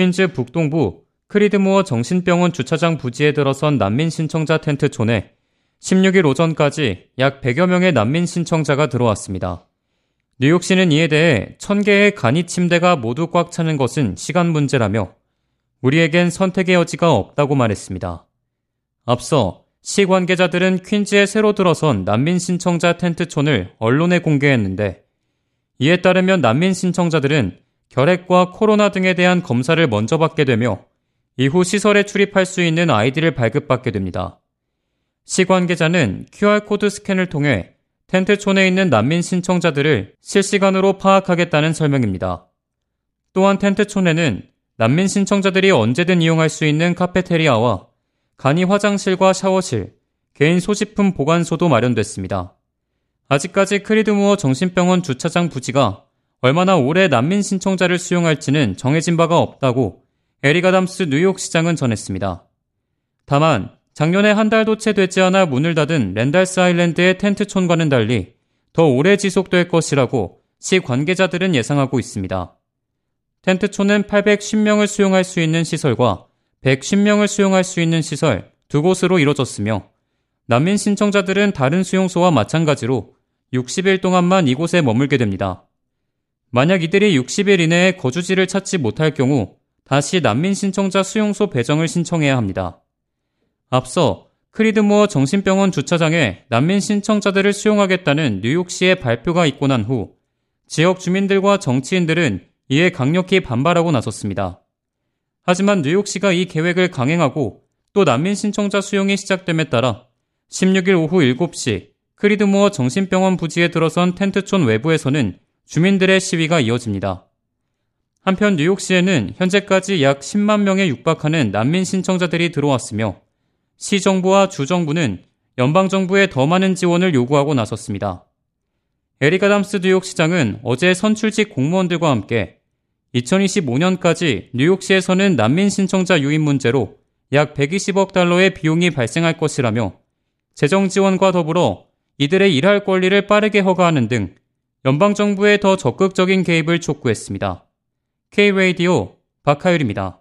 퀸즈 북동부 크리드모어 정신병원 주차장 부지에 들어선 난민 신청자 텐트촌에 16일 오전까지 약 100여 명의 난민 신청자가 들어왔습니다. 뉴욕시는 이에 대해 1000개의 간이 침대가 모두 꽉 차는 것은 시간 문제라며 우리에겐 선택의 여지가 없다고 말했습니다. 앞서 시 관계자들은 퀸즈에 새로 들어선 난민 신청자 텐트촌을 언론에 공개했는데 이에 따르면 난민 신청자들은 결핵과 코로나 등에 대한 검사를 먼저 받게 되며 이후 시설에 출입할 수 있는 아이디를 발급받게 됩니다. 시 관계자는 QR코드 스캔을 통해 텐트촌에 있는 난민 신청자들을 실시간으로 파악하겠다는 설명입니다. 또한 텐트촌에는 난민 신청자들이 언제든 이용할 수 있는 카페테리아와 간이 화장실과 샤워실, 개인 소지품 보관소도 마련됐습니다. 아직까지 크리드무어 정신병원 주차장 부지가 얼마나 오래 난민 신청자를 수용할지는 정해진 바가 없다고 에릭 아담스 뉴욕시장은 전했습니다. 다만 작년에 한 달도 채 되지 않아 문을 닫은 랜달스 아일랜드의 텐트촌과는 달리 더 오래 지속될 것이라고 시 관계자들은 예상하고 있습니다. 텐트촌은 810명을 수용할 수 있는 시설과 110명을 수용할 수 있는 시설 두 곳으로 이뤄졌으며 난민 신청자들은 다른 수용소와 마찬가지로 60일 동안만 이곳에 머물게 됩니다. 만약 이들이 60일 이내에 거주지를 찾지 못할 경우 다시 난민 신청자 수용소 배정을 신청해야 합니다. 앞서 크리드모어 정신병원 주차장에 난민 신청자들을 수용하겠다는 뉴욕시의 발표가 있고 난 후 지역 주민들과 정치인들은 이에 강력히 반발하고 나섰습니다. 하지만 뉴욕시가 이 계획을 강행하고 또 난민 신청자 수용이 시작됨에 따라 16일 오후 7시 크리드모어 정신병원 부지에 들어선 텐트촌 외부에서는 주민들의 시위가 이어집니다. 한편 뉴욕시에는 현재까지 약 10만 명에 육박하는 난민 신청자들이 들어왔으며 시 정부와 주 정부는 연방 정부에 더 많은 지원을 요구하고 나섰습니다. 에리가담스 뉴욕 시장은 어제 선출직 공무원들과 함께 2025년까지 뉴욕시에서는 난민 신청자 유입 문제로 약 120억 달러의 비용이 발생할 것이라며 재정 지원과 더불어 이들의 일할 권리를 빠르게 허가하는 등 연방 정부의 더 적극적인 개입을 촉구했습니다. K-Radio 박하율입니다.